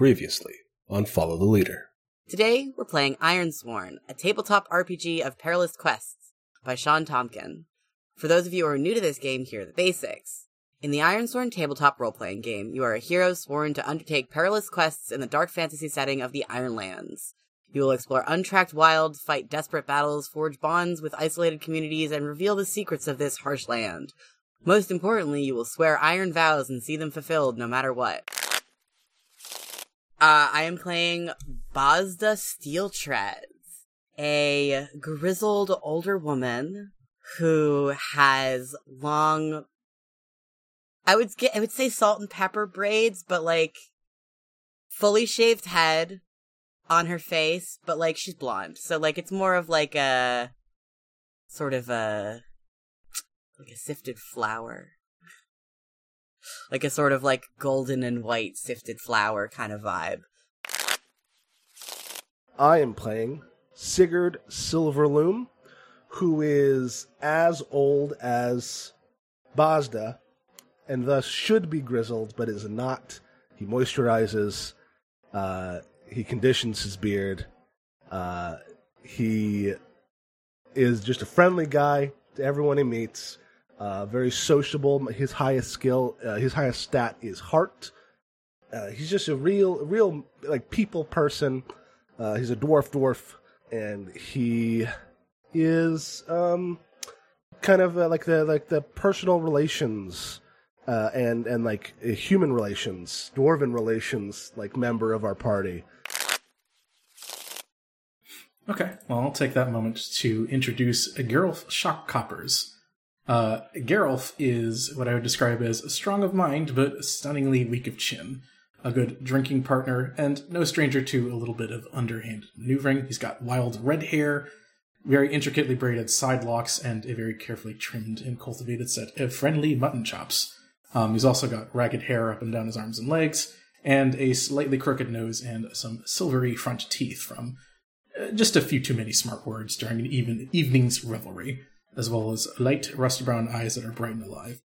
Previously on Follow the Leader. Today, we're playing Ironsworn, a tabletop RPG of perilous quests by Shawn Tomkin. For those of you who are new to this game, here are the basics. In the Ironsworn tabletop role playing game, you are a hero sworn to undertake perilous quests in the dark fantasy setting of the Ironlands. You will explore untracked wild, fight desperate battles, forge bonds with isolated communities, and reveal the secrets of this harsh land. Most importantly, you will swear iron vows and see them fulfilled no matter what. Uh, I am playing Bazda Steeltreads, a grizzled older woman who has long, I would get, I would say salt and pepper braids, but like fully shaved head on her face, but like she's blonde. So like it's more of like a sort of a like a sifted flour. Like a sort of like golden and white sifted flour kind of vibe. I am playing Sigurd Silverloom, who is as old as Bazda, and thus should be grizzled, but is not. He moisturizes, uh, he conditions his beard, uh, he is just a friendly guy to everyone he meets. Uh, very sociable. His highest skill, uh, his highest stat is heart. Uh, he's just a real, real like people person. Uh, he's a dwarf dwarf, and he is um, kind of uh, like the like the personal relations uh, and and like human relations, dwarven relations, like member of our party. Okay, well, I'll take that moment to introduce Gerulf Shockcoppers. Uh, Gerulf is what I would describe as strong of mind, but stunningly weak of chin. A good drinking partner, and no stranger to a little bit of underhand maneuvering. He's got wild red hair, very intricately braided side locks, and a very carefully trimmed and cultivated set of friendly mutton chops. Um, he's also got ragged hair up and down his arms and legs, and a slightly crooked nose and some silvery front teeth from uh, just a few too many smart words during an even evening's revelry, as well as light rust brown eyes that are bright and alive.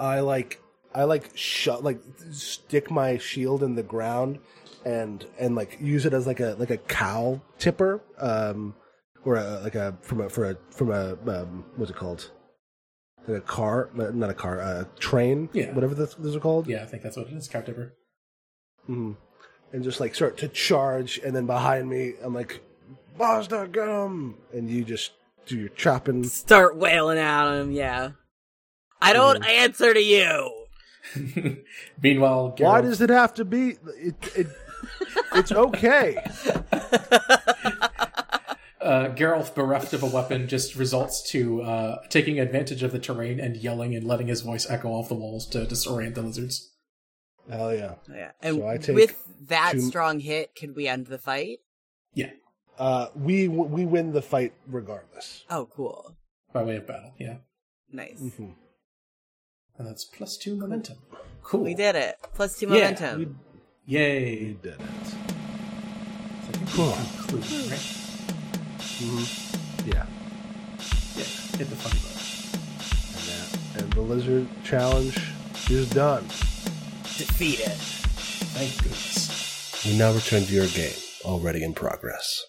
I like I like shut like stick my shield in the ground and and like use it as like a like a cow tipper um or a, like a from a for a from a um, what's it called like a car not a car a train Yeah. whatever this, those are called Yeah, I think that's what it is, cow tipper. mm-hmm. and just like start to charge and then behind me I'm like Bazda get him and you just do your chopping Start wailing at him, yeah. I don't answer to you! Meanwhile, Gerulf, why does it have to be it, it it's okay uh, Gerulf, bereft of a weapon, just results to uh, taking advantage of the terrain and yelling and letting his voice echo off the walls to disorient the lizards. hell yeah Yeah. And So I take with that two- strong hit, can we end the fight? Yeah, uh we we win the fight regardless Oh, cool. by way of battle. Yeah, Nice. Mm-hmm. and that's plus two momentum. Cool. We did it. Plus two Yeah, momentum. Yay! You did it. Conclude, right? Yeah. Yeah, hit the funny button. And, that, and the lizard challenge is done. Defeated. Thank goodness. We now return to your game, already in progress.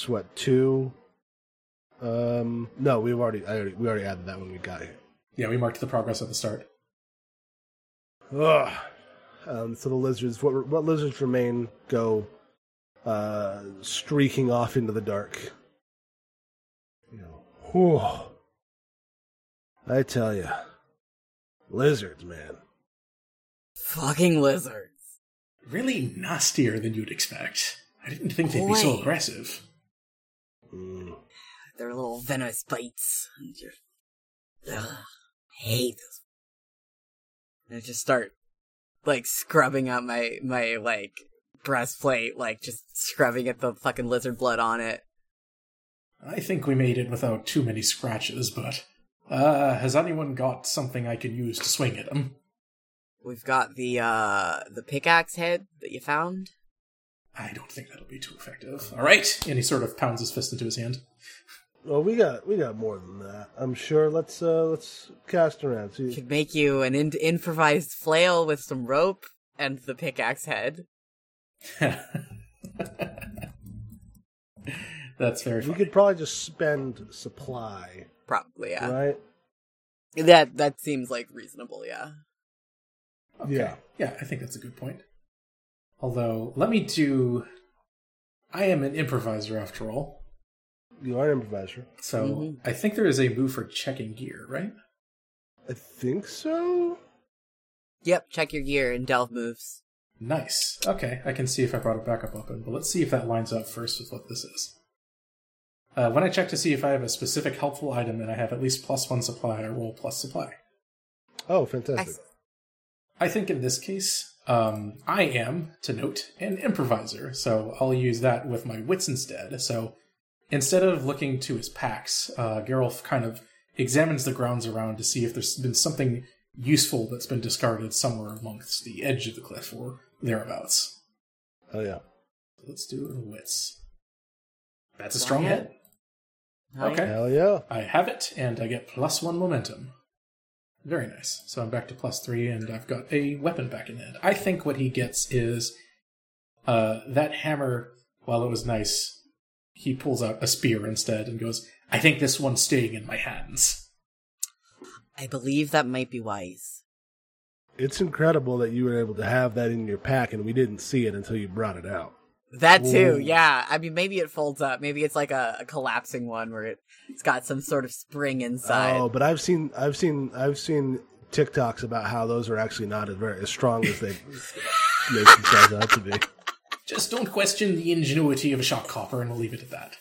That's what two. Um, no, we've already, I already, we already added that when we got here. Yeah, we marked the progress at the start. Ugh. Um, so the lizards, what, what lizards remain, go uh, streaking off into the dark. You know, whew. I tell you, Lizards, man. Fucking lizards. Really nastier than you'd expect. I didn't think they'd be so aggressive. Mm. Their little venomous bites. And you're, ugh, I hate those. And I just start, like, scrubbing up my, my, like, breastplate, like, just scrubbing at the fucking lizard blood on it. I think we made it without too many scratches, but uh, has anyone got something I can use to swing at them? We've got the, uh, the pickaxe head that you found. I don't think that'll be too effective. All right, and he sort of pounds his fist into his hand. Well, we got we got more than that. I'm sure. Let's uh let's cast around. See, Could make you an in- improvised flail with some rope and the pickaxe head. That's very we could probably just spend supply, Probably, yeah. right? That, that seems like reasonable, yeah. Okay. Yeah. Yeah, I think that's a good point. Although, let me do. I am an improviser after all, You are an improviser. so Mhm. I think there is a move for checking gear, right? I think so. Yep, check your gear and delve moves. Nice. Okay, I can see if I brought a backup weapon, but let's see if that lines up first with what this is. Uh, when I check to see if I have a specific helpful item and I have at least plus one supply, I roll plus supply. Oh, fantastic. Ex- I think in this case, um, I am, to note, an improviser, so I'll use that with my wits instead. So instead of looking to his packs, uh, Gerulf kind of examines the grounds around to see if there's been something useful that's been discarded somewhere amongst the edge of the cliff or thereabouts. Oh yeah. Let's do the wits. That's a strong hit. Okay. Hell yeah. I have it, and I get plus one momentum. Very nice. So I'm back to plus three, and I've got a weapon back in hand. I think what he gets is uh, that hammer. While it was nice, he pulls out a spear instead and goes, "I think this one's staying in my hands." I believe that might be wise. It's incredible that you were able to have that in your pack and we didn't see it until you brought it out. That too, Ooh. yeah. I mean, maybe it folds up. Maybe it's like a, a collapsing one where it, it's got some sort of spring inside. Oh, but I've seen I've seen I've seen TikToks about how those are actually not as very as strong as they make themselves out to be. Just don't question the ingenuity of a shock copper, and we'll leave it at that.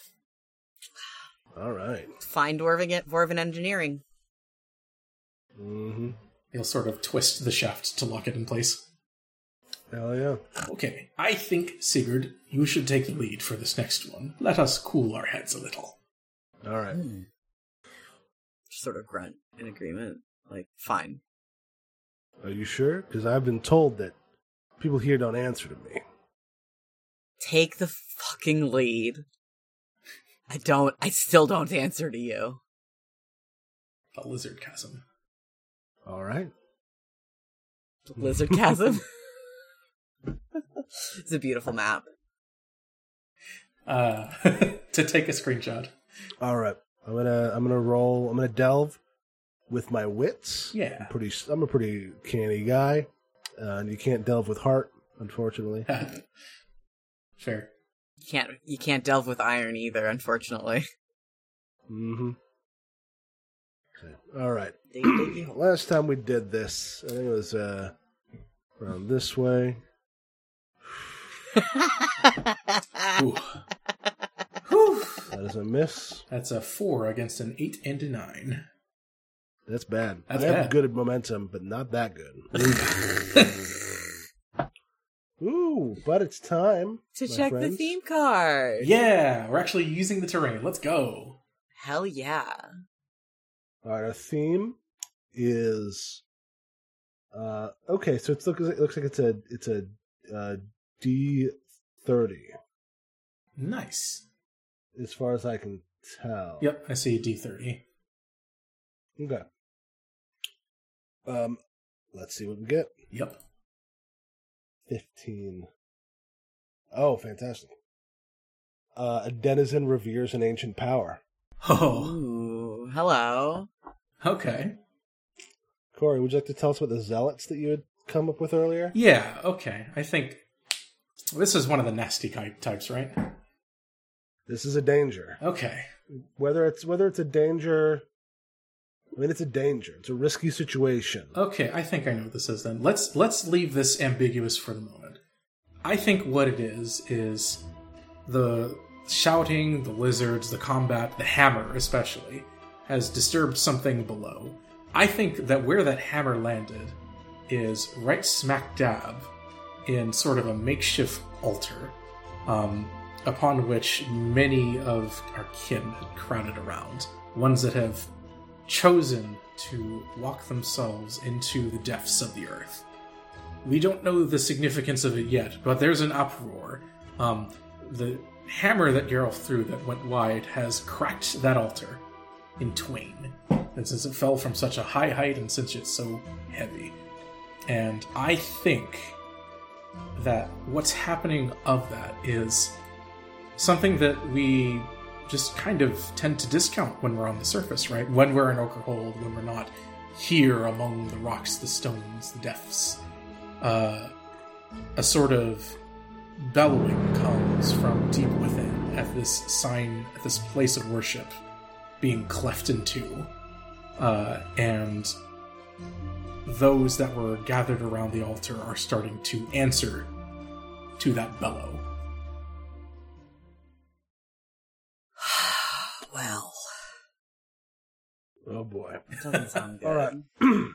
All right. Fine dwarven, it- dwarven engineering. Mm-hmm. He'll sort of twist the shaft to lock it in place. Hell yeah. Okay, I think Sigurd, you should take the lead for this next one. Let us cool our heads a little. All right. Hmm. Sort of grunt in agreement. Like, fine. Are you sure? Because I've been told that people here don't answer to me. Take the fucking lead. I don't, I still don't answer to you. A lizard chasm. All right. Lizard chasm. it's a beautiful map. Uh, to take a screenshot. All right. I'm gonna I'm gonna roll. I'm gonna delve with my wits. Yeah. I'm pretty. I'm a pretty canny guy, uh, and you can't delve with heart, unfortunately. Fair. You can't, you can't delve with iron either, unfortunately. Mm-hmm. Okay. All right. Dig, diggy hole. Last time we did this, I think it was uh, around this way. Ooh. Whew. That is a miss. That's a four against an eight and a nine. That's bad. That's I have bad. good momentum, but not that good. Ooh, but it's time to my check the theme card. yeah, we're actually using the terrain. Let's go. Hell yeah. All right, our theme is uh okay. So it's look, it looks like it's a it's a uh, D thirty Nice. as far as I can tell. Yep, I see D30. Okay. Um, let's see what we get. Yep. Fifteen. Oh, fantastic. Uh, a denizen reveres an ancient power. Oh, Ooh, hello. okay. Cory, would you like to tell us about the zealots that you had come up with earlier? Yeah, okay. I think this is one of the nasty types, right? This is a danger. Okay. Whether it's whether it's a danger I mean, it's a danger. It's a risky situation. Okay, I think I know what this is then. Let's let's leave this ambiguous for the moment. I think what it is is the shouting, the lizards, the combat, the hammer especially has disturbed something below. I think that where that hammer landed is right smack dab in sort of a makeshift altar, um, upon which many of our kin had crowded around. Ones that have chosen to walk themselves into the depths of the earth. We don't know the significance of it yet, but there's an uproar. Um, the hammer that Gerulf threw that went wide has cracked that altar in twain. And since it fell from such a high height and since it's so heavy. And I think that what's happening of that is something that we just kind of tend to discount when we're on the surface, right? When we're in Ochre Hold, when we're not here among the rocks, the stones, the depths. Uh, a sort of bellowing comes from deep within at this sign, at this place of worship being cleft in two. Uh, and those that were gathered around the altar are starting to answer to that bellow. well, Oh boy. it doesn't sound good. All right.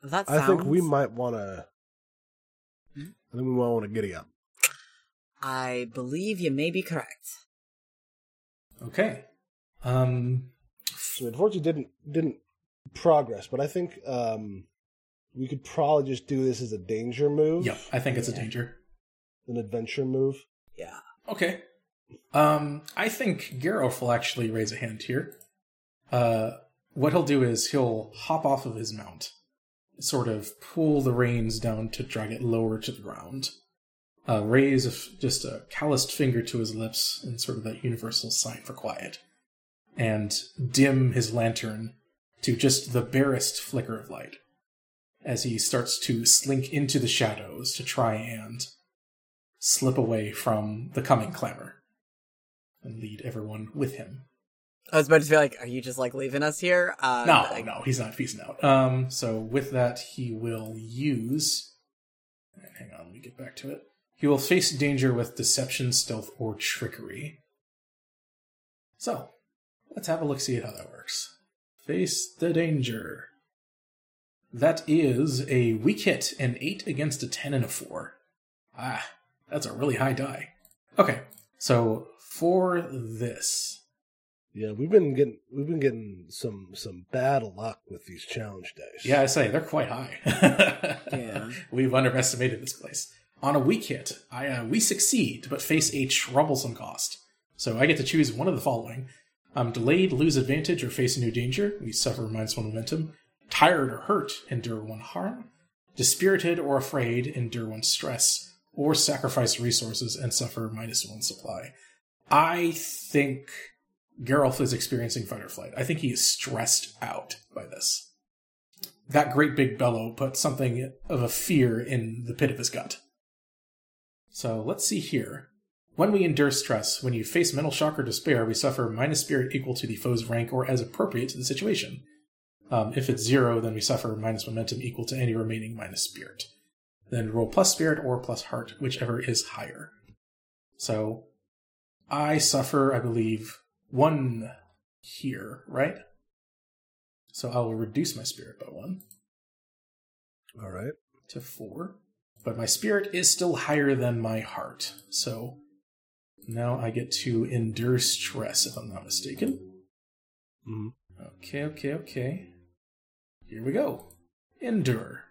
That sounds... I think we might want to. I think we might want to giddy up. I believe you may be correct. Okay. Um, So unfortunately, didn't didn't progress, but I think um, we could probably just do this as a danger move, Yep, I think it's a danger. an adventure move. Yeah. Okay. Um, I think Gerulf will actually raise a hand here. Uh, what he'll do is he'll hop off of his mount, sort of pull the reins down to drag it lower to the ground, uh, raise a f- just a calloused finger to his lips in sort of that universal sign for quiet, and dim his lantern to just the barest flicker of light as he starts to slink into the shadows to try and slip away from the coming clamor and lead everyone with him. I was about to be like, are you just like leaving us here? Uh, No, like- no, he's not phasing out. Um, so with that, he will use. Hang on, let me get back to it. He will face danger with deception, stealth, or trickery. So, let's have a look see at how that works. Face the danger. That is a weak hit, an 8 against a 10 and a 4. Ah, that's a really high die. Okay, so for this, Yeah, we've been getting we've been getting some some bad luck with these challenge dice. Yeah, I say they're quite high. Yeah. We've underestimated this place. On a weak hit, I uh, we succeed, but face a troublesome cost. So I get to choose one of the following: I'm delayed, lose advantage, or face a new danger. We suffer minus one momentum. Tired or hurt, endure one harm. Dispirited or afraid, endure one stress, or sacrifice resources and suffer minus one supply. I think Gerulf is experiencing fight or flight. I think he is stressed out by this that great big bellow put something of a fear in the pit of his gut. So let's see here. When we endure stress, when you face mental shock or despair, we suffer minus spirit equal to the foe's rank or as appropriate to the situation. Um, if it's zero, then we suffer minus momentum equal to any remaining minus spirit. Then roll plus spirit or plus heart, whichever is higher. So I suffer, I believe, one here, right? So I will reduce my spirit by one All right. to four. But my spirit is still higher than my heart. So now I get to endure stress, if I'm not mistaken. Mhm. Okay, okay, okay. Here we go. Endure.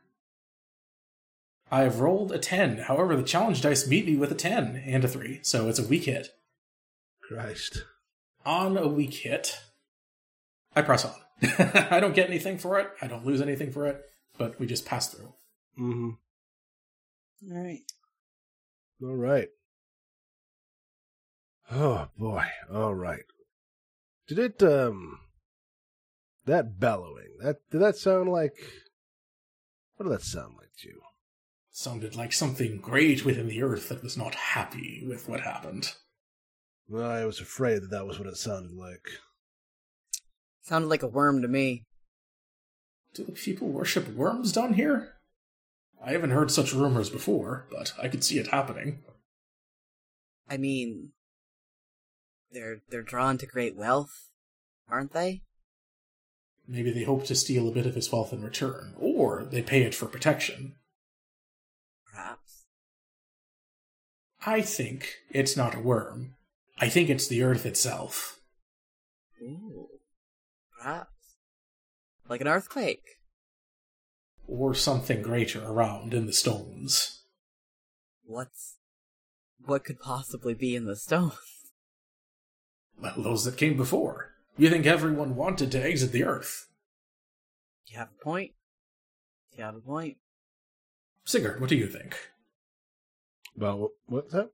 I have rolled a 10. However, the challenge dice meet me with a 10 and a 3, so it's a weak hit. Christ. On a weak hit, I press on. I don't get anything for it, I don't lose anything for it, but we just pass through. Mm-hmm. All right. All right. Oh boy. All right. Did it um that bellowing, that did that sound like what did that sound like to you? sounded like something great within the earth that was not happy with what happened. Well, I was afraid that that was what it sounded like. Sounded like a worm to me. Do the people worship worms down here? I haven't heard such rumors before, but I could see it happening. I mean, they're they're drawn to great wealth, aren't they? Maybe they hope to steal a bit of his wealth in return, or they pay it for protection. Perhaps. I think it's not a worm. I think it's the earth itself. Ooh. Perhaps. Like an earthquake. Or something greater around in the stones. What's what could possibly be in the stones? Well, those that came before. You think everyone wanted to exit the earth? You have a point? You have a point? Sigurd, what do you think? About what's that?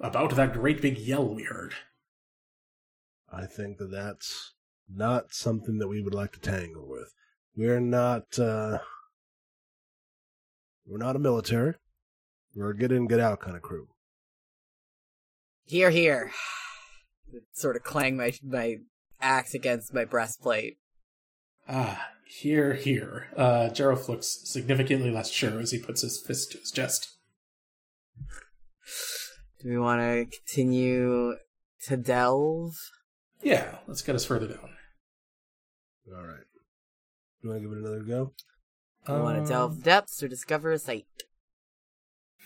About that great big yell we heard. I think that that's not something that we would like to tangle with. We're not, uh, we're not a military. We're a get in, get out kind of crew. Here, here. Sort of clang my my axe against my breastplate. Ah, here, here. Uh, Jareth looks significantly less sure as he puts his fist to his chest. Do we want to continue to delve? Yeah, let's get us further down. All right. Do you want to give it another go? Do we want Um, to delve depths or discover a site?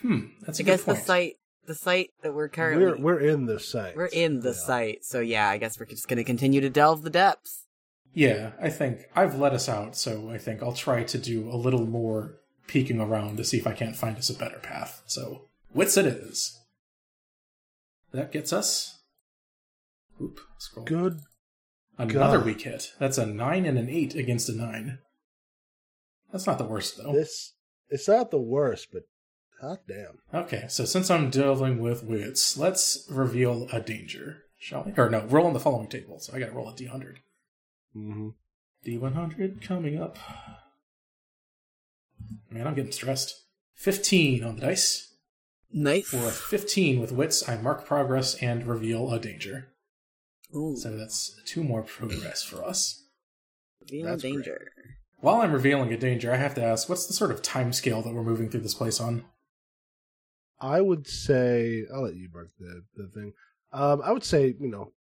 Hmm, that's a I good guess the site, the site that we're currently We're we're in the site. we're in the Yeah. site, so yeah, I guess we're just gonna continue to delve the depths. Yeah, I think I've let us out, so I think I'll try to do a little more peeking around to see if I can't find us a better path. So, wits it is. That gets us. Oop, scroll. Good. Another God. weak hit. That's a 9 and an 8 against a 9. That's not the worst, though. This it's not the worst, but hot damn. Okay, so since I'm dealing with wits, let's reveal a danger, shall we? Or no, roll on the following table. So I gotta roll a d100. Mm-hmm. D100 coming up. Man, I'm getting stressed. 15 on the dice. Nice. For a 15 with wits, I mark progress and reveal a danger. Ooh, So that's two more progress for us. real that's great. danger. While I'm revealing a danger, I have to ask, what's the sort of time scale that we're moving through this place on? I would say I'll let you mark the the thing. Um, I would say you know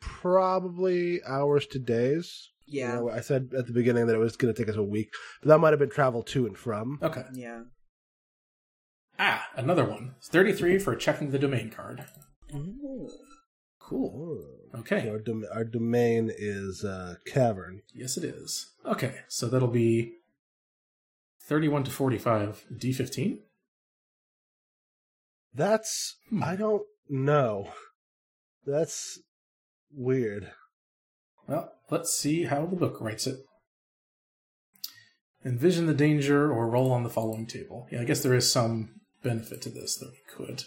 probably hours to days. You Yeah. know, I said at the beginning that it was going to take us a week, but that might have been travel to and from. Okay. Yeah. Ah, another one. 33 for checking the domain card. Ooh. Cool. Okay. Our, dom- our domain is uh, cavern. Yes, it is. Okay, so that'll be 31 to 45, D15. That's Hmm. I don't know. That's weird. Well, let's see how the book writes it. Envision the danger or roll on the following table. Yeah, I guess there is some benefit to this that we could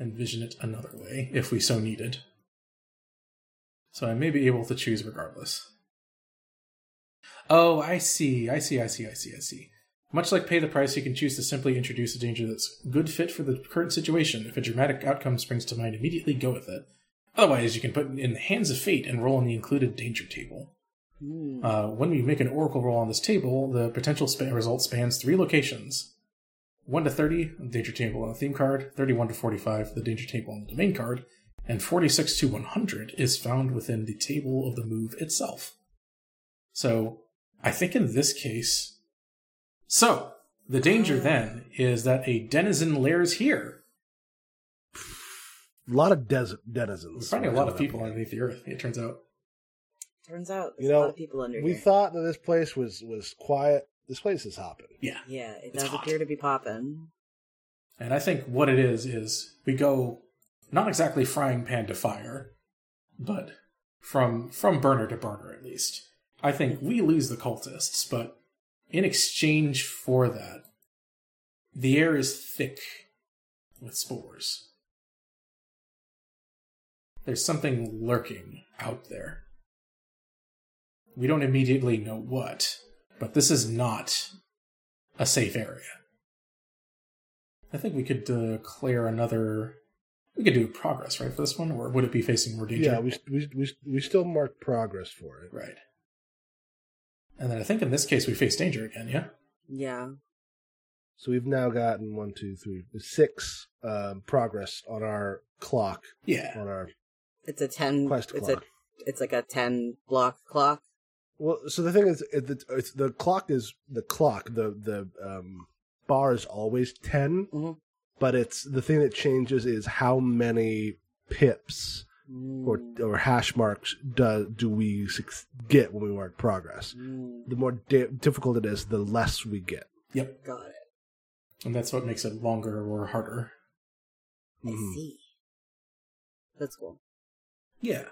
envision it another way if we so needed. So I may be able to choose regardless. Oh, I see, I see, I see, I see, I see. Much like pay the price, you can choose to simply introduce a danger that's good fit for the current situation. If a dramatic outcome springs to mind, immediately go with it. Otherwise, you can put it in the hands of fate and roll on the included danger table. Ooh. Uh, when we make an oracle roll on this table, the potential spa- result spans three locations 1 to 30, the danger table on the theme card, 31 to 45, the danger table on the domain card, and 46 to 100 is found within the table of the move itself. So, I think in this case. So, the danger then is that a denizen lairs here. A lot of des- denizens. We're finding a lot of people underneath the earth, it turns out. Turns out You there's a lot know, of people under We here. thought that this place was was quiet. This place is hopping. Yeah. yeah, it It's does hot. appear to be popping. And I think what it is is we go not exactly frying pan to fire, but from from burner to burner at least. I think we lose the cultists, but in exchange for that, the air is thick with spores. There's something lurking out there. We don't immediately know what, but this is not a safe area. I think we could declare another. We could do progress, right, for this one, or would it be facing more danger? Yeah, we we we we still mark progress for it. Right. And then I think in this case we face danger again, yeah? Yeah. So we've now gotten one, two, three, six um, progress on our clock, Yeah. on our It's a 10 quest it's clock. a it's like a 10 block clock. Well, so the thing is, it, the, it's, the clock is the clock. The the um, bar is always 10 Mhm. but it's the thing that changes is how many pips or Mm, or hash marks do do we get when we mark progress. mm, The more di- difficult it is, the less we get. Yep. got it. And that's what makes it longer or harder. I Mhm. see. That's cool. Yeah.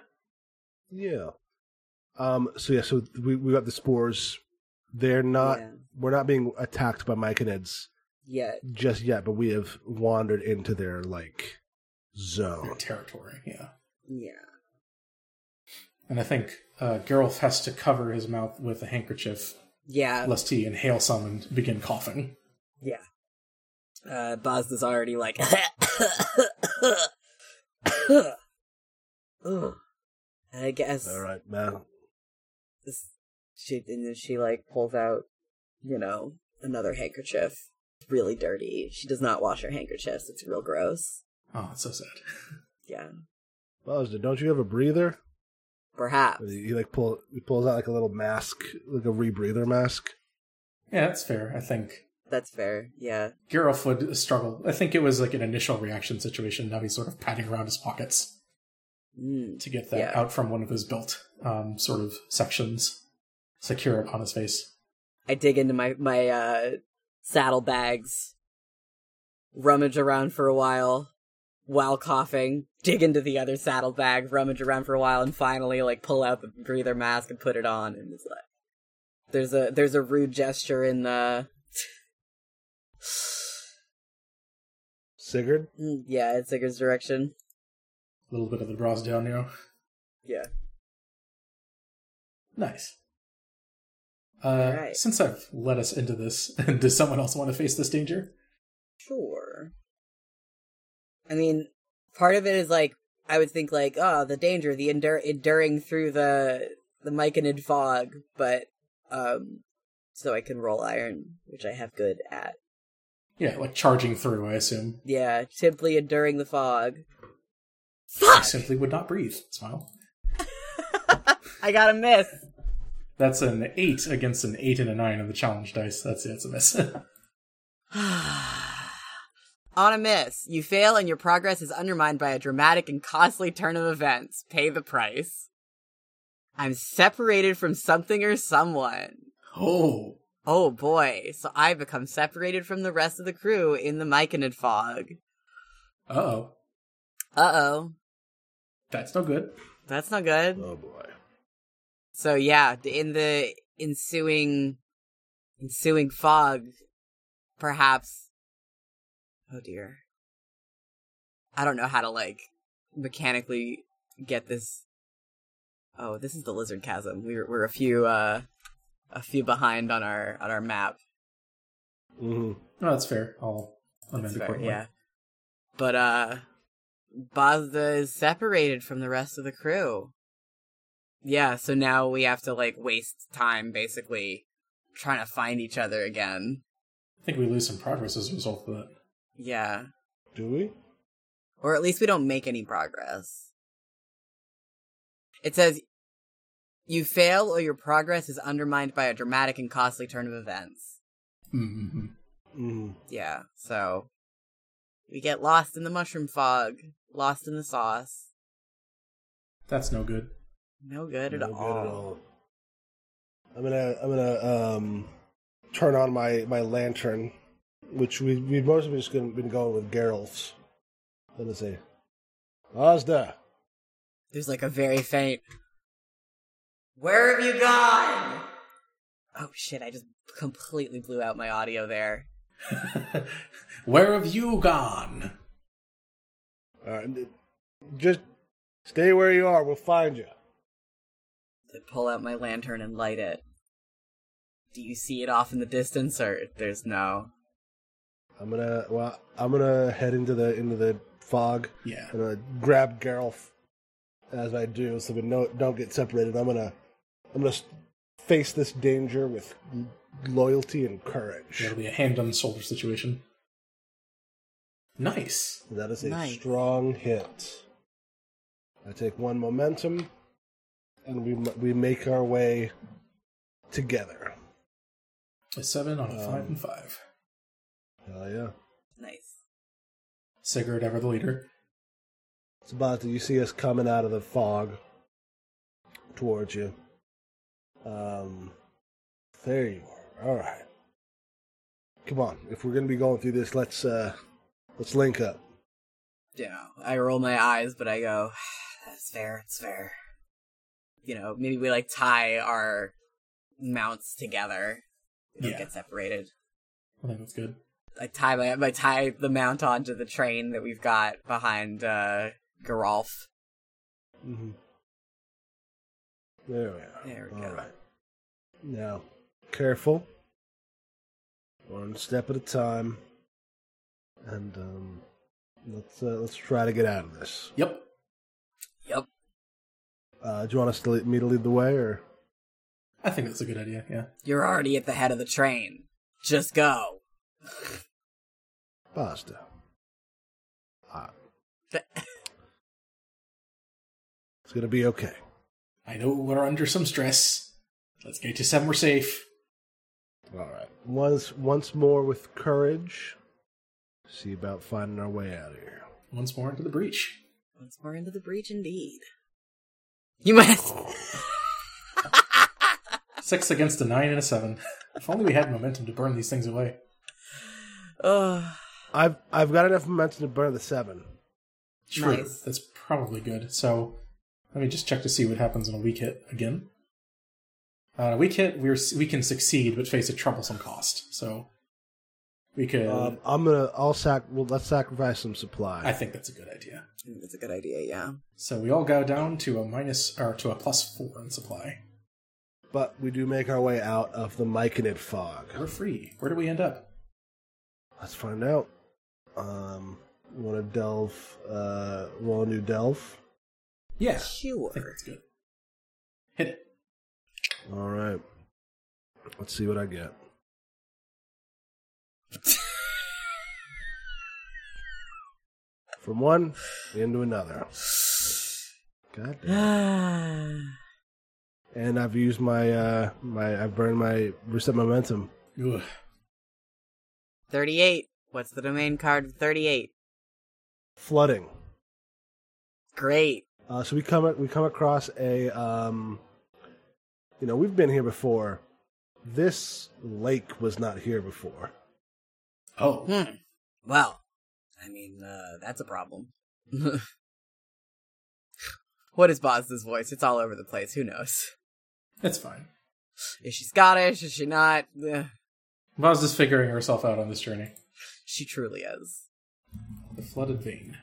Yeah. Um. So yeah. So we we got the spores. They're not. yeah. We're not being attacked by myconids yet. just yet, but we have wandered into their like Your zone. territory, yeah. Yeah. And I think uh, Gerulf has to cover his mouth with a handkerchief Yeah. lest he inhale some and begin coughing. Yeah. Uh, Boz is already like. Ugh. I guess. All right, man. This, she and then she like pulls out, you know, another handkerchief. Really dirty. She does not wash her handkerchiefs. It's real gross. Oh, it's so sad. Yeah. Bowser, don't you have a breather? Perhaps. He, he like pull he pulls out like a little mask, like a rebreather mask. Yeah, that's fair. I think That's fair. Yeah. Gerulf would struggle. I think it was like an initial reaction situation. Now he's sort of patting around his pockets Mm. to get that Yeah. out from one of his built um, sort of sections, secure it on his face. I dig into my my uh, saddlebags, rummage around for a while while coughing, dig into the other saddlebag, rummage around for a while, and finally like pull out the breather mask and put it on. And it's like there's a there's a rude gesture in the Sigurd, Mm, yeah, in Sigurd's direction. A little bit of the brows down, you know. Yeah. Nice. Uh, Alright. Since I've led us into this, does someone else want to face this danger? Sure. I mean, part of it is like I would think like, oh, the danger, the endur- enduring through the the Myconid fog, but um, so I can roll iron, which I have good at. Yeah, like charging through, I assume. Yeah, simply enduring the fog. I Fuck! simply would not breathe. Smile. I got a miss. That's an 8 against an 8 and a 9 on the challenge dice. That's it, it's a miss. On a miss, you fail and your progress is undermined by a dramatic and costly turn of events. Pay the price. I'm separated from something or someone. oh. Oh boy, so I become separated from the rest of the crew in the Myconid fog. Uh oh. Uh oh, That's no good. that's not good. oh boy. So yeah, in the ensuing ensuing fog, perhaps. Oh dear. I don't know how to like mechanically get this. Oh, this is the lizard chasm. We're we're a few uh a few behind on our on our map. hmm No, that's fair. I'll amend fair, accordingly. yeah. But uh Bazda is separated from the rest of the crew. Yeah, so now we have to like waste time basically trying to find each other again. I think we lose some progress as a result of that. Yeah. Do we? Or at least we don't make any progress. It says you fail or your progress is undermined by a dramatic and costly turn of events. Mm-hmm. Mm-hmm. Yeah, so we get lost in the mushroom fog, lost in the sauce. That's no good. No good at No all. good at all. I'm gonna I'm gonna um turn on my my lantern, which we we've mostly just gonna, been going with Gerulf's. Let me see. Asda. There's like a very faint. Where have you gone? Oh shit! I just completely blew out my audio there. Where have you gone? All right, just stay where you are. We'll find you. I pull out my lantern and light it. Do you see it off in the distance, or there's no? I'm gonna well, I'm gonna head into the into the fog. Yeah. I'm gonna grab Gerulf as I do, so we no, don't get separated. I'm gonna I'm gonna face this danger with loyalty and courage. It'll be a hand on the shoulder situation. Nice. That is a Nice. strong hit. I take one momentum, and we we make our way together. A seven on a five Um, and five. Hell yeah! Nice. Sigurd, ever the leader. Sabata, you see us coming out of the fog towards you. Um, there you are. All right. Come on. If we're gonna be going through this, let's uh, let's link up. Yeah, I roll my eyes, but I go, that's fair, it's fair. You know, maybe we like tie our mounts together. We don't Yeah. get separated. I think that's good. I tie my I tie the mount onto the train that we've got behind uh Gerulf. Mm-hmm. There we are. There we All go. right. Now, careful. One step at a time, and um, let's uh, let's try to get out of this. Yep. Yep. Uh, do you want us to lead, me to lead the way, or I think that's a good idea, yeah. You're already at the head of the train. Just go. Bazda? Ah, it's gonna be okay. I know we're under some stress. Let's get to somewhere safe. All right. Once once more with courage. See about finding our way out of here. Once more into the breach. Once more into the breach, indeed. You must. Six against a nine and a seven. If only we had momentum to burn these things away. Ugh. I've I've got enough momentum to burn the seven. True. Nice. That's probably good. So let me just check to see what happens on a weak hit again. On a weak hit, we're we can succeed but face a troublesome cost. So we could. Um, I'm gonna. I'll sac. Well, let's sacrifice some supply. I think that's a good idea. I think that's a good idea, yeah. So we all go down to a minus or to a plus four in supply. but we do make our way out of the Myconid fog. We're free. Where do we end up? Let's find out. Um, you want to delve? Uh, roll a new delve. Yeah, Sure. that's good. Hit it. All right. Let's see what I get. From one into another. God damn. And I've used my uh my I've burned my reset momentum. Ugh. 38. What's the domain card of 38? Flooding. Great. Uh, so we come we come across a um, you know we've been here before. This lake was not here before. Oh, Hmm. Well, I mean, uh, that's a problem. what is Boz's voice? It's all over the place. Who knows? it's fine. Is she Scottish? Is she not? Vaz is figuring herself out on this journey. She truly is. The flooded vein.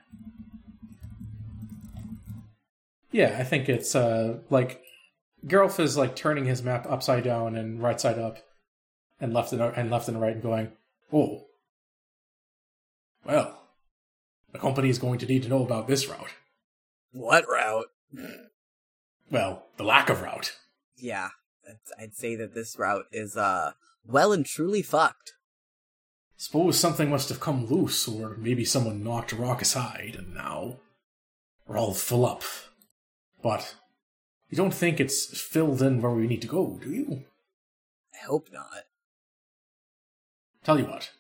Yeah, I think it's uh like Gerulf is like turning his map upside down and right side up, and left and and left and right, and going, "Oh, well, the company is going to need to know about this route. What route? Well, the lack of route. Yeah, I'd say that this route is, uh, well and truly fucked. Suppose something must have come loose, or maybe someone knocked a rock aside, and now we're all full up. But you don't think it's filled in where we need to go, do you? I hope not. Tell you what.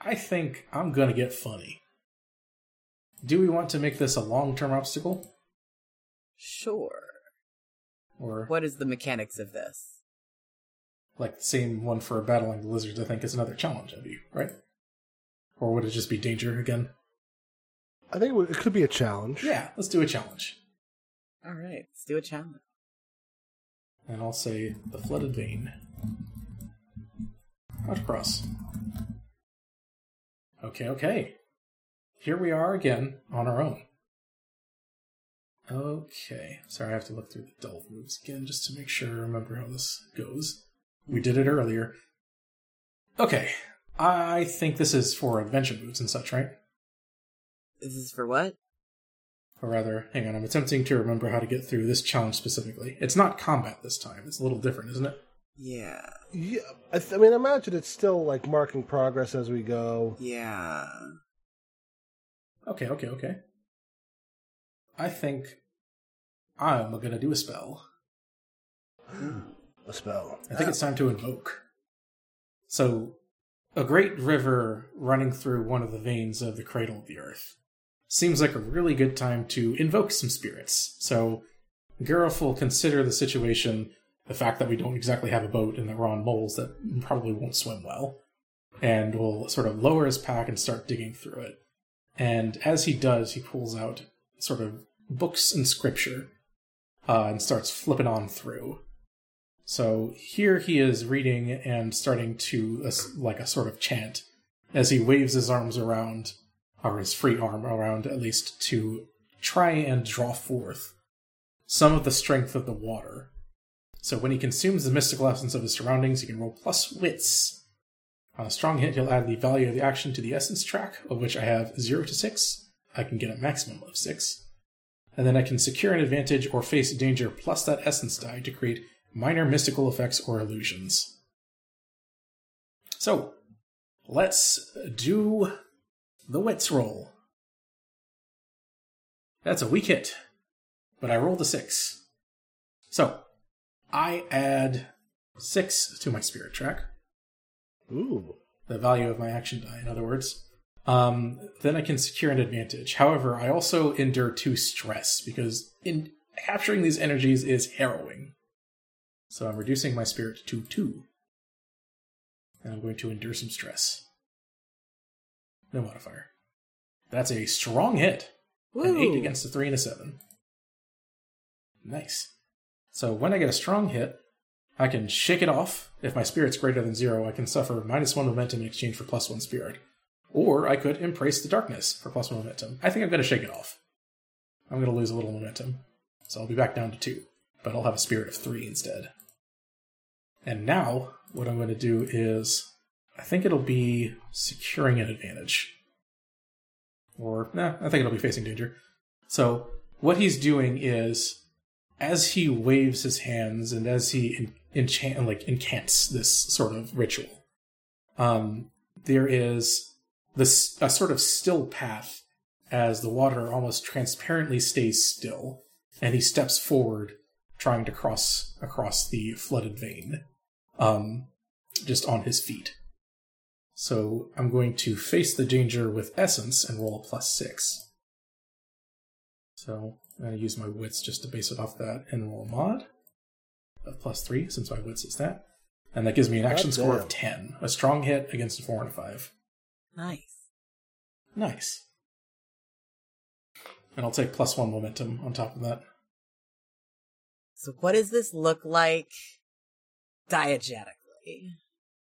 I think I'm gonna get funny. Do we want to make this a long term obstacle? Sure. Or What is the mechanics of this? Like the same one for battling the lizards, I think is another challenge of you, right? Or would it just be danger again? I think it would- it could be a challenge. Yeah, let's do a challenge. All right, let's do a challenge. And I'll say the flooded vein. Out across. Okay, okay. Here we are again on our own. Okay. Sorry, I have to look through the delve moves again just to make sure I remember how this goes. We did it earlier. Okay. I think this is for adventure moves and such, right? This is for what? Or rather, hang on, I'm attempting to remember how to get through this challenge specifically. It's not combat this time. It's a little different, isn't it? Yeah. Yeah, I, th- I mean, imagine it's still like marking progress as we go. Yeah. Okay, okay, okay. I think I'm gonna do a spell. Hmm. Spell. I think it's time to invoke. So, a great river running through one of the veins of the cradle of the earth seems like a really good time to invoke some spirits. So, Gareth will consider the situation, the fact that we don't exactly have a boat and that we're on moles that probably won't swim well, and will sort of lower his pack and start digging through it. And as he does, he pulls out sort of books and scripture uh, and starts flipping on through. So here he is reading and starting to like a sort of chant as he waves his arms around, or his free arm around at least, to try and draw forth some of the strength of the water. So when he consumes the mystical essence of his surroundings, he can roll plus wits. On a strong hit, he'll add the value of the action to the essence track, of which I have 0 to 6. I can get a maximum of 6. And then I can secure an advantage or face danger plus that essence die to create minor mystical effects or illusions. So, let's do the wits roll. That's a weak hit, but I rolled a 6. So, I add 6 to my spirit track Ooh. the value of my action die, in other words. Um, then I can secure an advantage. However, I also endure two stress because in capturing these energies is harrowing. So I'm reducing my spirit to two. And I'm going to endure some stress. No modifier. That's a strong hit. An eight against a three and a seven. Nice. So when I get a strong hit, I can shake it off. If my spirit's greater than zero, I can suffer minus one momentum in exchange for plus one spirit. Or I could embrace the darkness for plus one momentum. I think I'm going to shake it off. I'm going to lose a little momentum. So I'll be back down to two. But I'll have a spirit of three instead. And now, what I'm going to do is, I think it'll be securing an advantage. Or, nah, I think it'll be facing danger. So, what he's doing is, as he waves his hands and as he enchant, like incants this sort of ritual, um, there is this a sort of still path as the water almost transparently stays still, and he steps forward, trying to cross across the flooded vein, um, just on his feet. So I'm going to face the danger with essence and roll a plus six. So I'm going to use my wits just to base it off that and roll a mod of plus three, since my wits is that. And that gives me an action score of 10. A strong hit against a 4 and a 5. Nice. Nice. And I'll take plus 1 momentum on top of that. So what does this look like diegetically?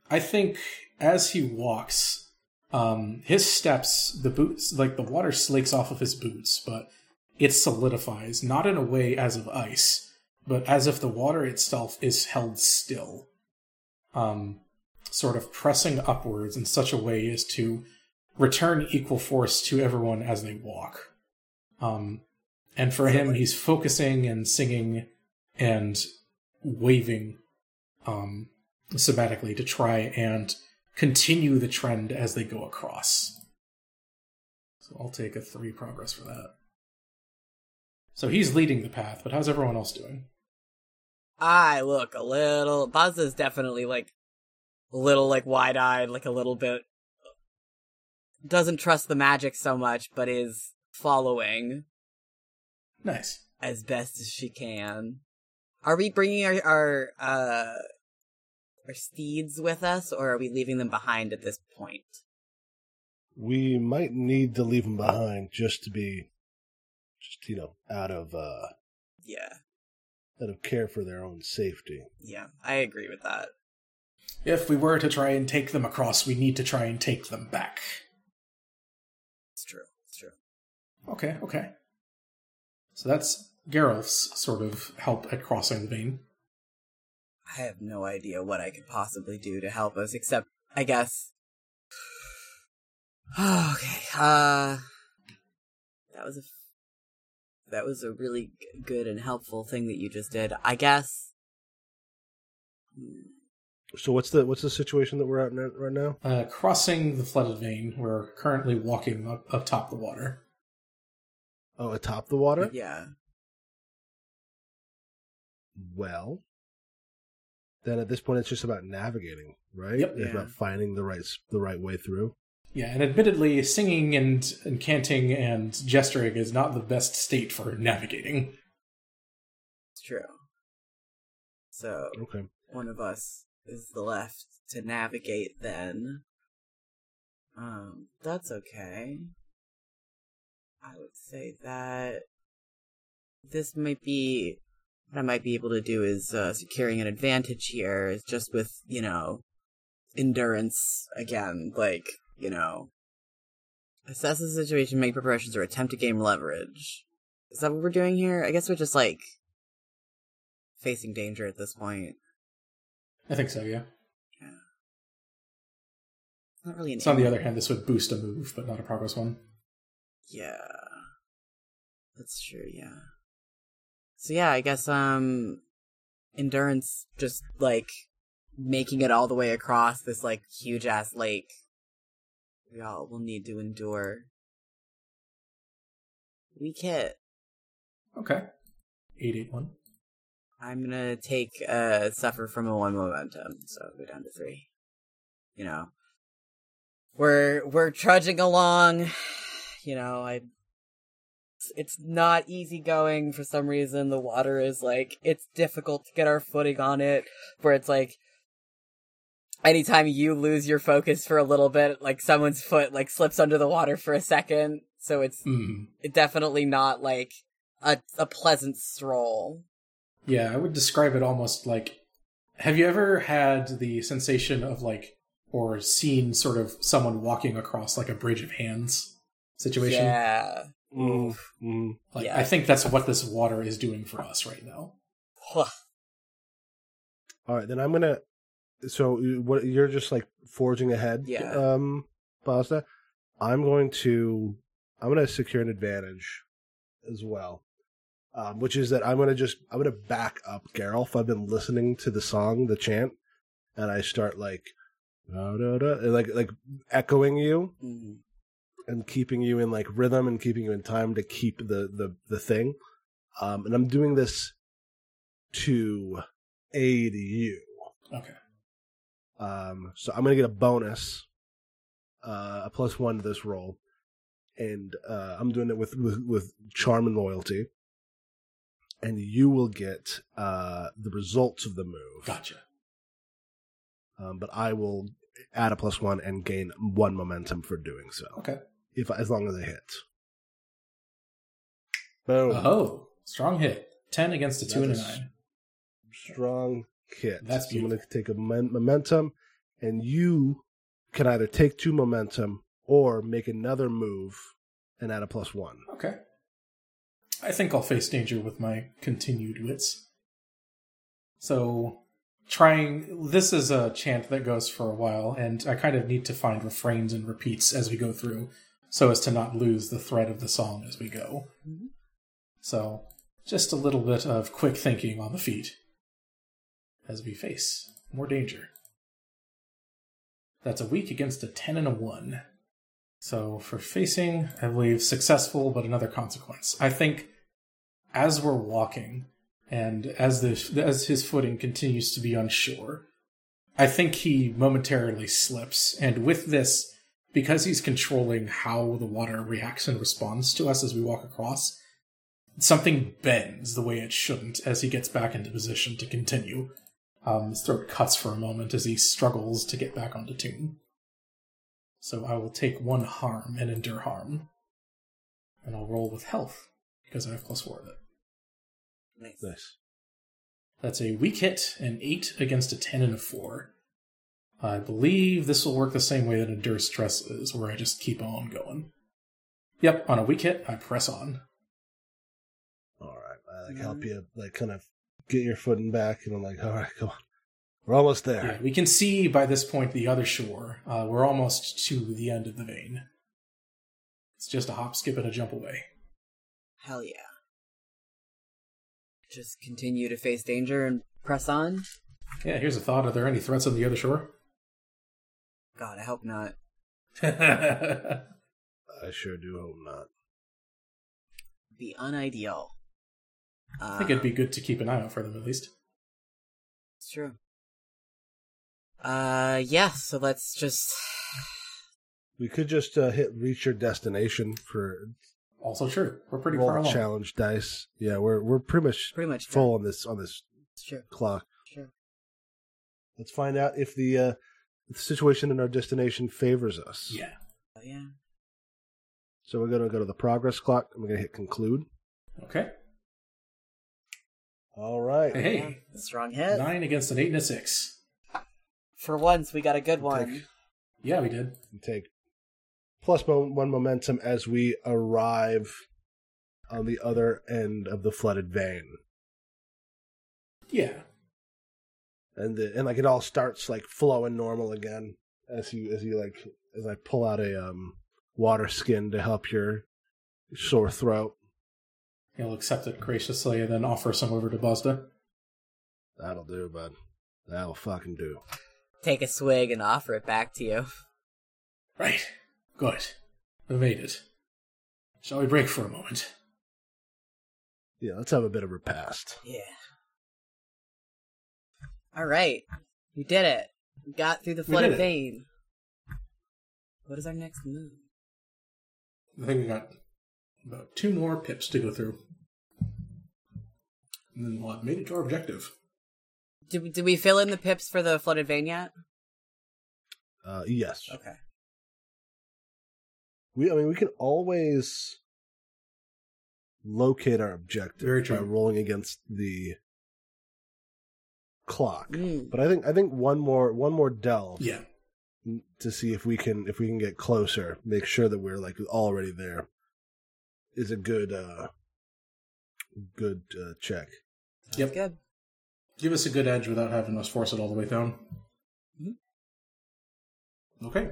I think as he walks, um, his steps, the boots, like the water slakes off of his boots, but it solidifies, not in a way as of ice, but as if the water itself is held still. Um, sort of pressing upwards in such a way as to return equal force to everyone as they walk. Um, and for him, he's focusing and singing and waving um, somatically to try and continue the trend as they go across. So I'll take a three progress for that. So he's leading the path, but how's everyone else doing? I look a little. Buzz is definitely like a little like wide eyed, like a little bit. Doesn't trust the magic so much, but is following Nice. as best as she can. Are we bringing our our uh our steeds with us, or are we leaving them behind at this point? We might need to leave them behind just to be, just you know, out of uh Yeah, out of care for their own safety. yeah, I agree with that. If we were to try and take them across, we need to try and take them back. It's true. It's true. Okay, okay. So that's Gerulf's sort of help at crossing the vein. I have no idea what I could possibly do to help us, except I guess. okay, uh, that was a that was a really g- good and helpful thing that you just did. I guess. So what's the what's the situation that we're at now- right now? Uh, crossing the flooded vein, we're currently walking up, up top the water. Oh, atop the water. Yeah. Well, then at this point, it's just about navigating, right? Yep. It's Yeah. about finding the right the right way through. Yeah, and admittedly, singing and, and canting and gesturing is not the best state for navigating. It's true. So Okay. one of us is the left to navigate then. Um, that's okay. I would say that this might be what I might be able to do is uh, securing an advantage here is just with, you know, endurance again, like, you know, assess the situation, make preparations, or attempt to gain leverage. Is that what we're doing here? I guess we're just like facing danger at this point. I think so, yeah. Yeah. Not really an So on the other hand, this would boost a move, but not a progress one. Yeah. That's true, yeah. So yeah, I guess um endurance just like making it all the way across this like huge ass lake. We all will need to endure. Weak hit. Okay. 881. I'm gonna take uh suffer from a one momentum, so go down to three. You know. We're we're trudging along. You know, I it's- not easy going for some reason. The water is like it's difficult to get our footing on it. Where it's like anytime you lose your focus for a little bit, like someone's foot like slips under the water for a second. So it's Mm. definitely not like a a pleasant stroll. Yeah, I would describe it almost like have you ever had the sensation of like or seen sort of someone walking across like a bridge of hands situation? Yeah. Mm, mm. Like Yeah. I think that's what this water is doing for us right now. All right, then I'm gonna. So you- what you're just like forging ahead, Yeah. Um, Bazda. I'm going to. I'm gonna secure an advantage as well, um, which is that I'm gonna just I'm gonna back up Gerulf. I've been listening to the song, the chant, and I start like, da, da, da, like like echoing you Mhm. And keeping you in like rhythm and keeping you in time to keep the the the thing. Um, and I'm doing this to aid you. Okay. Um, so I'm gonna get a bonus, uh, a plus one to this roll, and uh, I'm doing it with, with with charm and loyalty. And you will get uh, the results of the move. Gotcha. Um, but I will add a plus one and gain one momentum for doing so. Okay. If as long as I hit. Boom. Oh, strong hit. 10 against a 2 and a 9. strong hit. That's So I'm going to take a momentum, and you can either take two momentum or make another move and add a plus one. Okay. I think I'll face danger with my continued wits. So, trying. This is a chant that goes for a while, and I kind of need to find refrains and repeats as we go through so as to not lose the thread of the song as we go. So, just a little bit of quick thinking on the feet as we face more danger. That's a week against a 10 and a 1. So for facing, I believe successful, but another consequence. I think as we're walking, and as the as his footing continues to be unsure, I think he momentarily slips. And with this, because he's controlling how the water reacts and responds to us as we walk across, something bends the way it shouldn't as he gets back into position to continue. Um, his throat cuts for a moment as he struggles to get back onto tune. So I will take one harm and endure harm. And I'll roll with health, because I have plus four of it. Nice. Nice. That's a weak hit, an 8 against a 10 and a 4. I believe this will work the same way that Endure Stress is, where I just keep on going. Yep, on a weak hit, I press on. All right. I like help you like kind of get your footing back, and I'm like, all right, come on, we're almost there. Yeah, we can see by this point the other shore. Uh, we're almost to the end of the vein. It's just a hop, skip, and a jump away. Hell yeah. Just continue to face danger and press on. Yeah, here's a thought. Are there any threats on the other shore? God, I hope not. I sure do hope not. Be unideal. Uh, I think it'd be good to keep an eye out for them at least. It's true. Uh, yeah. So let's just. We could just uh, hit reach your destination for Also true. We're pretty roll far along. challenge dice. Yeah, we're we're pretty much Pretty much full on this on this It's true. clock. True. Let's find out if the uh, if the situation in our destination favors us. Yeah. Oh, yeah. So we're gonna go to the progress clock and we're gonna hit conclude. Okay. All right. Hey, hey. Strong hit. Nine against an eight and a six. For once, we got a good We'll one. take- Yeah, we did. We take one momentum as we arrive on the other end of the flooded vein. Yeah. And the, and like it all starts like flowing normal again as you as you like as I pull out a um water skin to help your sore throat. He'll accept it graciously and then offer some over to Bazda. That'll do, bud. That'll fucking do. Take a swig and offer it back to you. Right. Good. We made it. Shall we break for a moment? Yeah, let's have a bit of repast. Yeah. All right, we did it. We got through the We flooded did vein. What is our next move? I think we got about two more pips to go through. And then we'll have made it to our objective. Did we, did we fill in the pips for the flooded vein yet? Uh, yes, Okay. we. I mean, we can always locate our objective Very by rolling against the clock. Mm. But I think I think one more one more delve. Yeah. to see if we can if we can get closer, make sure that we're like already there, is a good uh good uh, check. Yep. Good. Give us a good edge without having us force it all the way down. Mhm. Okay.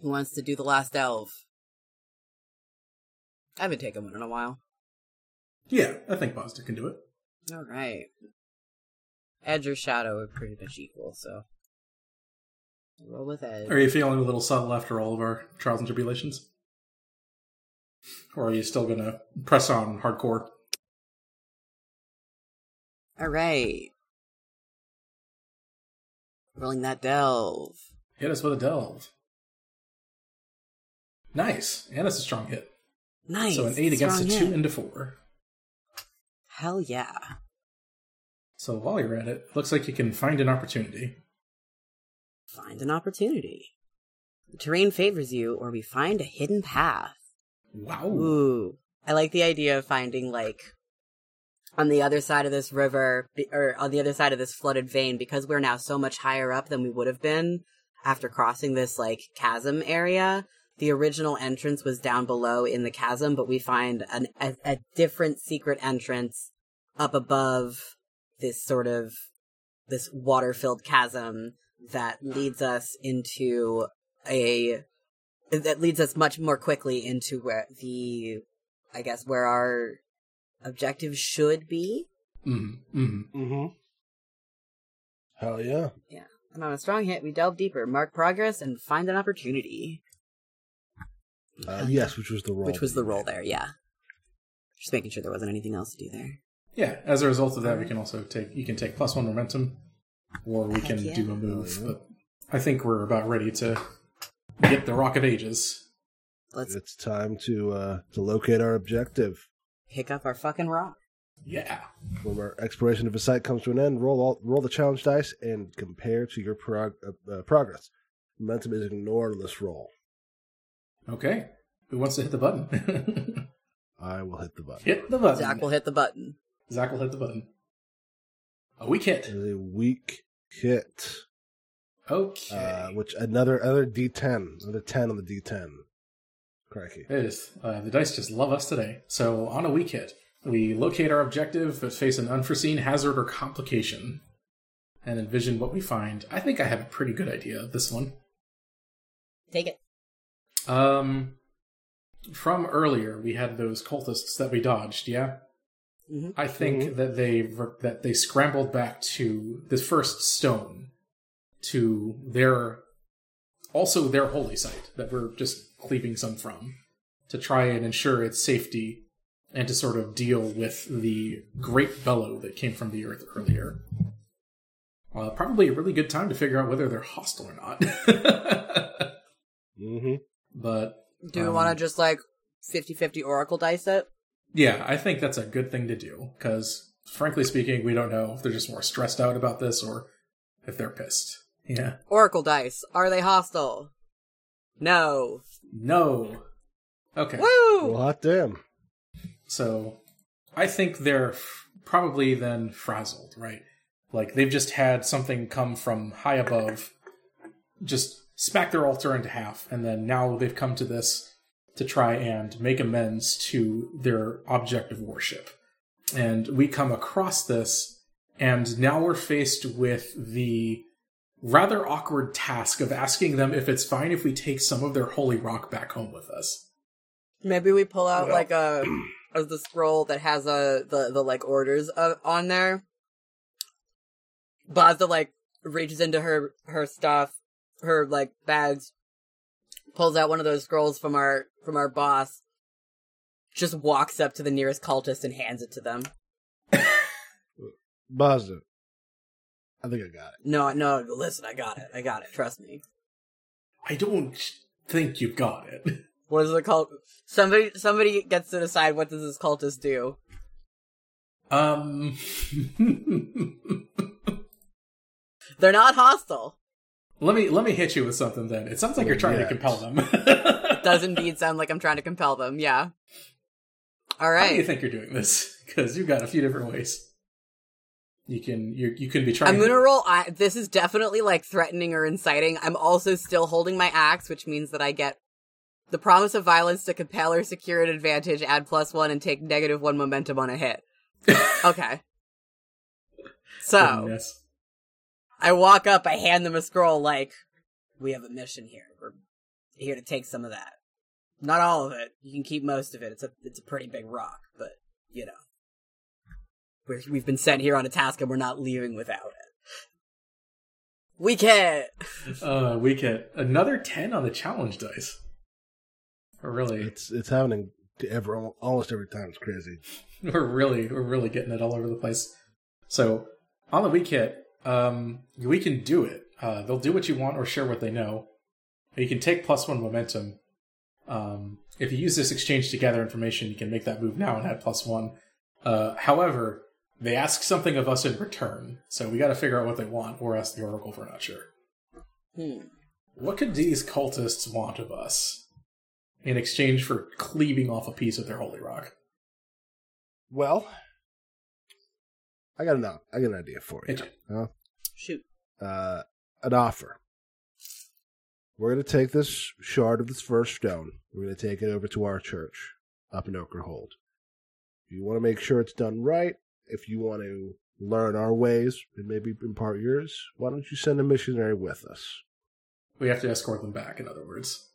Who wants to do the last delve? I haven't taken one in a while. Yeah, I think Bazda can do it. All right. Edge or shadow are pretty much equal, so roll with edge. Are you feeling a little subtle after all of our trials and tribulations? Or are you still gonna press on hardcore? All right. Rolling that delve. Hit us with a delve. Nice. And it's a strong hit. Nice. So an eight against a Strong two and a four. Hell yeah. So while you're at it, looks like you can find an opportunity. Find an opportunity. The terrain favors you, or we find a hidden path. Wow. Ooh. I like the idea of finding, like, on the other side of this river, or on the other side of this flooded vein, because we're now so much higher up than we would have been after crossing this, like, chasm area. The original entrance was down below in the chasm, but we find an, a, a different secret entrance up above this sort of, this water-filled chasm that leads us into a that leads us much more quickly into where the I guess where our objective should be. Mm-hmm. Mm-hmm. Mm-hmm. Hell yeah! Yeah. And on a strong hit, we delve deeper, mark progress, and find an opportunity. Uh, yes, which was the roll. Which was the you roll made. there, yeah. Just making sure there wasn't anything else to do there. Yeah, as a result of that, we can also take you can take plus one momentum, or we can yeah. do a move. Oh, yeah. But I think we're about ready to get the Rock of Ages. Let's It's time to uh to locate our objective. pick up our fucking rock. Yeah. When our exploration of a site comes to an end, roll all, roll the challenge dice and compare to your prog- uh, uh, progress. Momentum is ignored on this roll. Okay. Who wants to hit the button? I will hit the button. hit the button. Zach will hit the button. Zach will hit the button. A weak hit. It is a weak hit. Okay. Uh, which another other D10, another ten on the D10. Crikey. It is. Uh, the dice just love us today. So on a weak hit, we locate our objective, but face an unforeseen hazard or complication, and envision what we find. I think I have a pretty good idea of this one. Take it. Um, from earlier, we had those cultists that we dodged. Yeah. Mhm. I think Mhm. that they that they scrambled back to the first stone to their also their holy site that we're just cleaving some from to try and ensure its safety and to sort of deal with the great bellow that came from the earth earlier. Uh, probably a really good time to figure out whether they're hostile or not. Mm-hmm. but Do we Um, want to just like 50-50 Oracle dice it? Yeah, I think that's a good thing to do because, frankly speaking, we don't know if they're just more stressed out about this or if they're pissed. Yeah. Oracle dice. Are they hostile? No. No. Okay. Woo! Well, hot damn. So, I think they're f- probably then frazzled, right? Like they've just had something come from high above, just smack their altar into half, and then now they've come to this to try and make amends to their object of worship. And we come across this, and now we're faced with the rather awkward task of asking them if it's fine if we take some of their holy rock back home with us. Maybe we pull out Well- like a, a the scroll that has a the the like orders uh, on there. Bazda like reaches into her her stuff, her like bags, pulls out one of those scrolls from our from our boss. Just walks up to the nearest cultist and hands it to them. Mazda. I think I got it. No, no, listen, I got it. I got it. Trust me. I don't think you've got it. What does the cult? Somebody, somebody gets to decide what does this cultist do. Um. They're not hostile. Let me let me hit you with something then. It sounds like you're trying to compel them. Does indeed sound like I'm trying to compel them. Yeah. All right. How do you think you're doing this? Because you've got a few different ways. You can you you can be trying. I'm gonna roll. I, this is definitely like threatening or inciting. I'm also still holding my axe, which means that I get the promise of violence to compel or secure an advantage, add plus one, and take negative one momentum on a hit. Okay. So Goodness. I walk up, I hand them a scroll, like, we have a mission here. We're here to take some of that. Not all of it. You can keep most of it. It's a it's a pretty big rock, but you know, we're, we've been sent here on a task, and we're not leaving without it. We can't. Uh, we get another ten on the challenge dice. Really, It's it's happening to every almost every time. It's crazy. we're really we're really getting it all over the place. So on the weak hit, um, we can do it. Uh, they'll do what you want or share what they know. You can take plus one momentum. Um, if you use this exchange to gather information, you can make that move now and add plus one. Uh, however, they ask something of us in return, so we got to figure out what they want, or ask the oracle if we're not sure. Hmm. What could these cultists want of us in exchange for cleaving off a piece of their holy rock? Well, I got an I got an idea for you. Hit. Huh? Shoot. Uh, an offer. We're gonna take this shard of this first stone. We're gonna take it over to our church up in Ochre Hold. If you want to make sure it's done right, if you want to learn our ways and maybe impart yours, why don't you send a missionary with us? We have to escort them back, in other words.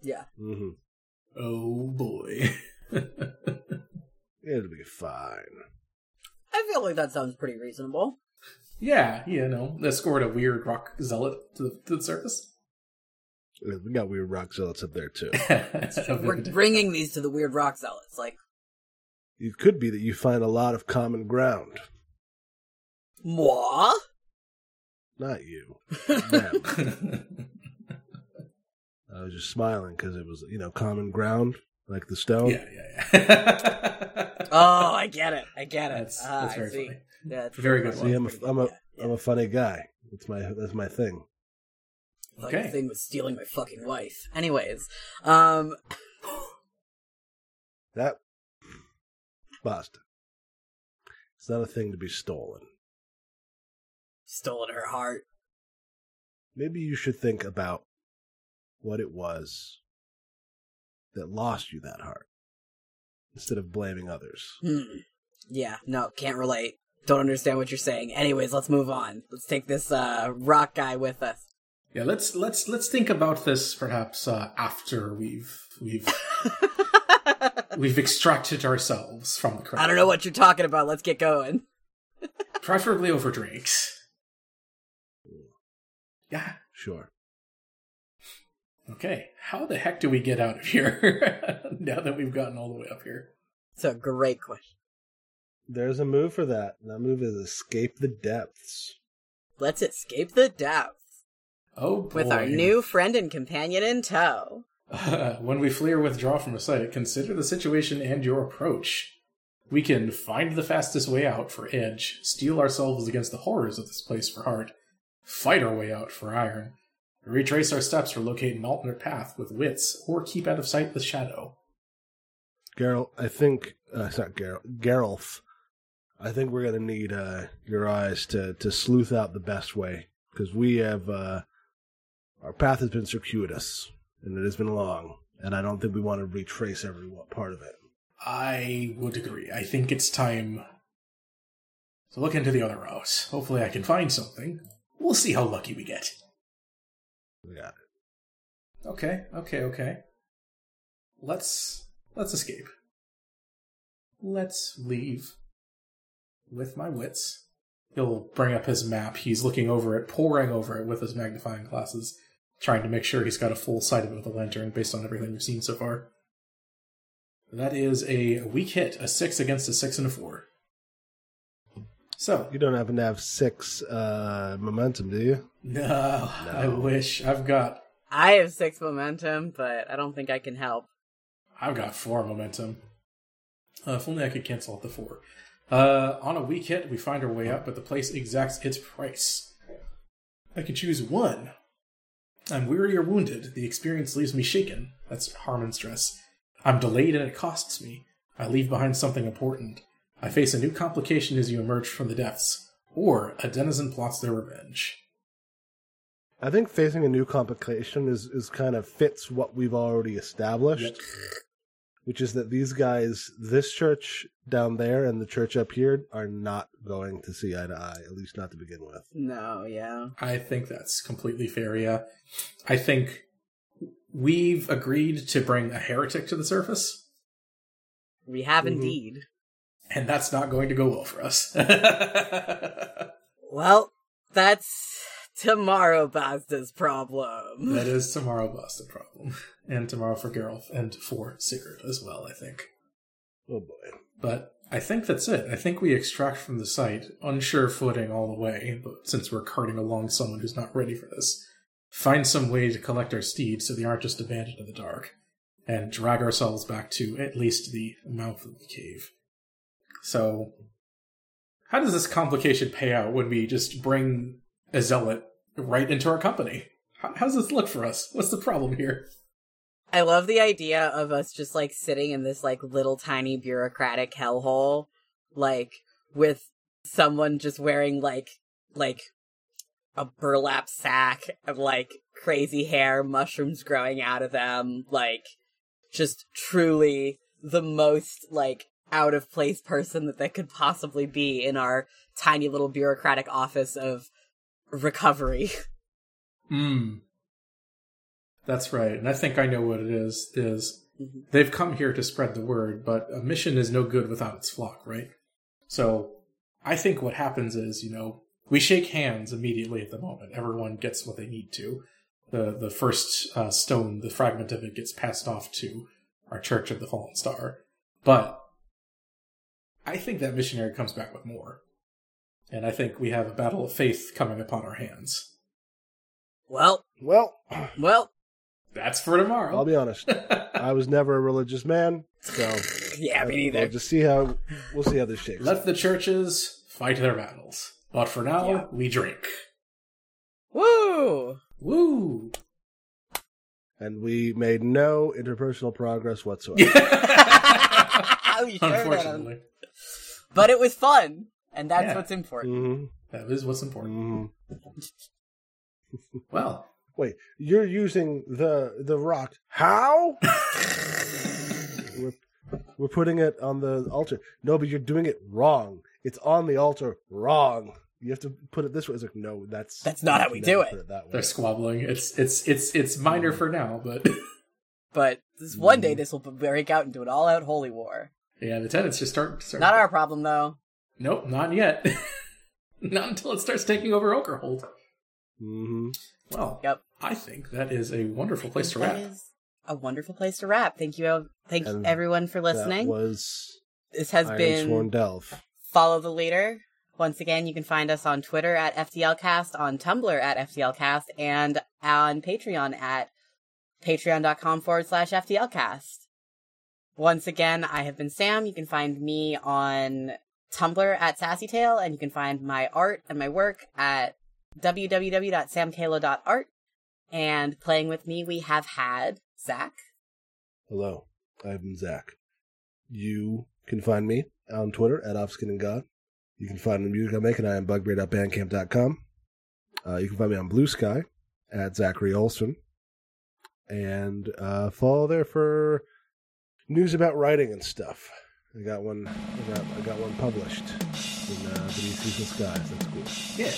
Yeah. Mm-hmm. Oh boy. It'll be fine. I feel like that sounds pretty reasonable. yeah, you know, escort a weird rock zealot to the, to the surface. We got weird rock zealots up there too. We're bringing these to the weird rock zealots. Like, it could be that you find a lot of common ground. moi? Not you. Them. I was just smiling because it was, you know, common ground, like the stone. yeah, yeah, yeah. Oh, I get it. I get it. That's- Ah, that's I very see. funny. Yeah, it's Very good See, I'm a, Pretty I'm a, good, yeah, am a funny guy. That's my, that's my thing. Like Okay. the thing was stealing my fucking wife. Anyways, um, That, Bazda. It's not a thing to be stolen. stolen her heart. Maybe you should think about what it was that lost you that heart instead of blaming others. Hmm. Yeah, no, can't relate. Don't understand what you're saying. Anyways, let's move on. Let's take this uh rock guy with us. yeah, let's let's let's think about this perhaps uh, after we've we've We've extracted ourselves from the crowd. I don't know what you're talking about. Let's get going. Preferably over drinks. Yeah. Sure. Okay. How the heck do we get out of here now that we've gotten all the way up here? It's a great question. There's a move for that. That move is escape the depths. Let's escape the depths Oh boy. with our new friend and companion in tow. when we flee or withdraw from a site, consider the situation and your approach. We can find the fastest way out for edge, steel ourselves against the horrors of this place for heart, fight our way out for iron, retrace our steps or locate an alternate path with wits, or keep out of sight with shadow. Geralt, I think uh, it's not Geralt. I think we're gonna need uh, your eyes to to sleuth out the best way because we have uh, our path has been circuitous and it has been long, and I don't think we want to retrace every part of it. I would agree. I think it's time to look into the other routes. Hopefully, I can find something. We'll see how lucky we get. Got it. Okay, okay, okay. Let's let's escape. Let's leave with my wits. He'll bring up his map. He's looking over it, poring over it with his magnifying glasses, trying to make sure he's got a full sight of it with a lantern based on everything we've seen so far. That is a weak hit, a six against a six and a four. So You don't happen to have six uh, momentum, do you? no, I wish I've got I have six momentum, but I don't think I can help. I've got four momentum. Uh, if only I could cancel out the four. Uh, on a weak hit, we find our way up, but the place exacts its price. I can choose one. I'm weary or wounded. The experience leaves me shaken. That's harm and stress. I'm delayed and it costs me. I leave behind something important. I face a new complication as you emerge from the depths. Or a denizen plots their revenge. I think facing a new complication is, is kind of fits what we've already established, which is that these guys, this church down there and the church up here, are not going to see eye to eye, at least not to begin with. No, yeah. I think that's completely fair, yeah. I think we've agreed to bring a heretic to the surface, We have Mhm. indeed. And that's not going to go well for us. Well, that's tomorrow Bazda's problem. that is tomorrow Boston problem. And tomorrow for Geralt and for Sigurd as well, I think. Oh boy. But I think that's it. I think we extract from the site, unsure footing all the way, but since we're carting along someone who's not ready for this, find some way to collect our steeds so they aren't just abandoned in the dark, and drag ourselves back to at least the mouth of the cave. So, how does this complication pay out when we just bring a zealot right into our company? How, does this look for us? What's the problem here? I love the idea of us just like sitting in this like little tiny bureaucratic hellhole, like with someone just wearing like like a burlap sack of like crazy hair, mushrooms growing out of them, like just truly the most like out of place person that they could possibly be in our tiny little bureaucratic office of recovery. Hmm. That's right. And I think I know what it is is Mhm. they've come here to spread the word, but a mission is no good without its flock, right? So I think what happens is, you know, we shake hands immediately at the moment. Everyone gets what they need to. The the first uh, stone, the fragment of it gets passed off to our Church of the Fallen Star. But I think that missionary comes back with more. And I think we have a battle of faith coming upon our hands. Well, Well, well, That's for tomorrow. I'll be honest. I was never a religious man, so yeah, me neither. We'll just see how we'll see how this shakes. Let the churches fight their battles. But for now, Yeah. we drink. Woo! Woo! and we made no interpersonal progress whatsoever. Oh, we sure did. Unfortunately. But it was fun, and that's Yeah. what's important. hmm That is what's important. hmm Well, Wait, you're using the the rock? How? we're, we're putting it on the altar. No, but you're doing it wrong. It's on the altar wrong. You have to put it this way. It's like no, that's That's not how we do never it. put that way. they're squabbling. It's it's it's it's minor for now, but but this one Mm-hmm. day this will break out into an all-out holy war. Yeah, the tenants just start. start Not our problem though. Nope, not yet. not until it starts taking over Ochre Hold. hmm Well, Yep. I think that is a wonderful place to wrap. is a wonderful place to wrap. Thank you, thank And everyone for That listening. was this has Iron been Sworn Delve. follow the leader. Once again, you can find us on Twitter at FTLcast, on Tumblr at FTLcast, and on Patreon at patreon.com forward slash FTLcast. Once again, I have been Sam. You can find me on Tumblr at SassyTale, and you can find my art and my work at www.samkalo.art. And playing with me, we have had Zach. Hello, I'm Zach. You can find me on Twitter at Offskin and God. You can find the music I make at I am bugbear.bandcamp.com. Uh, you can find me on Bluesky at Zachary Olson. And uh, follow there for news about writing and stuff. I got one. I got, I got one published in uh, Beneath Seasonal Skies. That's cool. Yeah.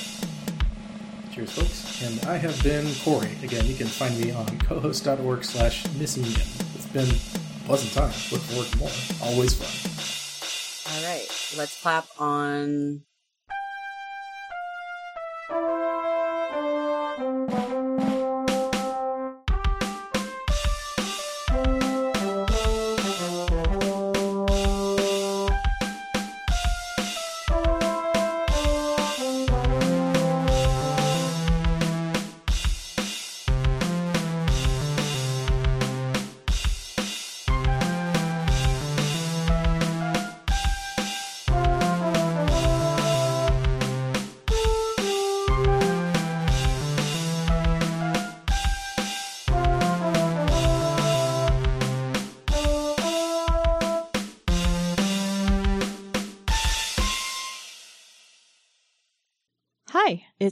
Cheers, folks. And I have been Cory. Again, you can find me on cohost.org slash missinian. It's been a pleasant time. Look forward to more. Always fun. All right, let's clap on.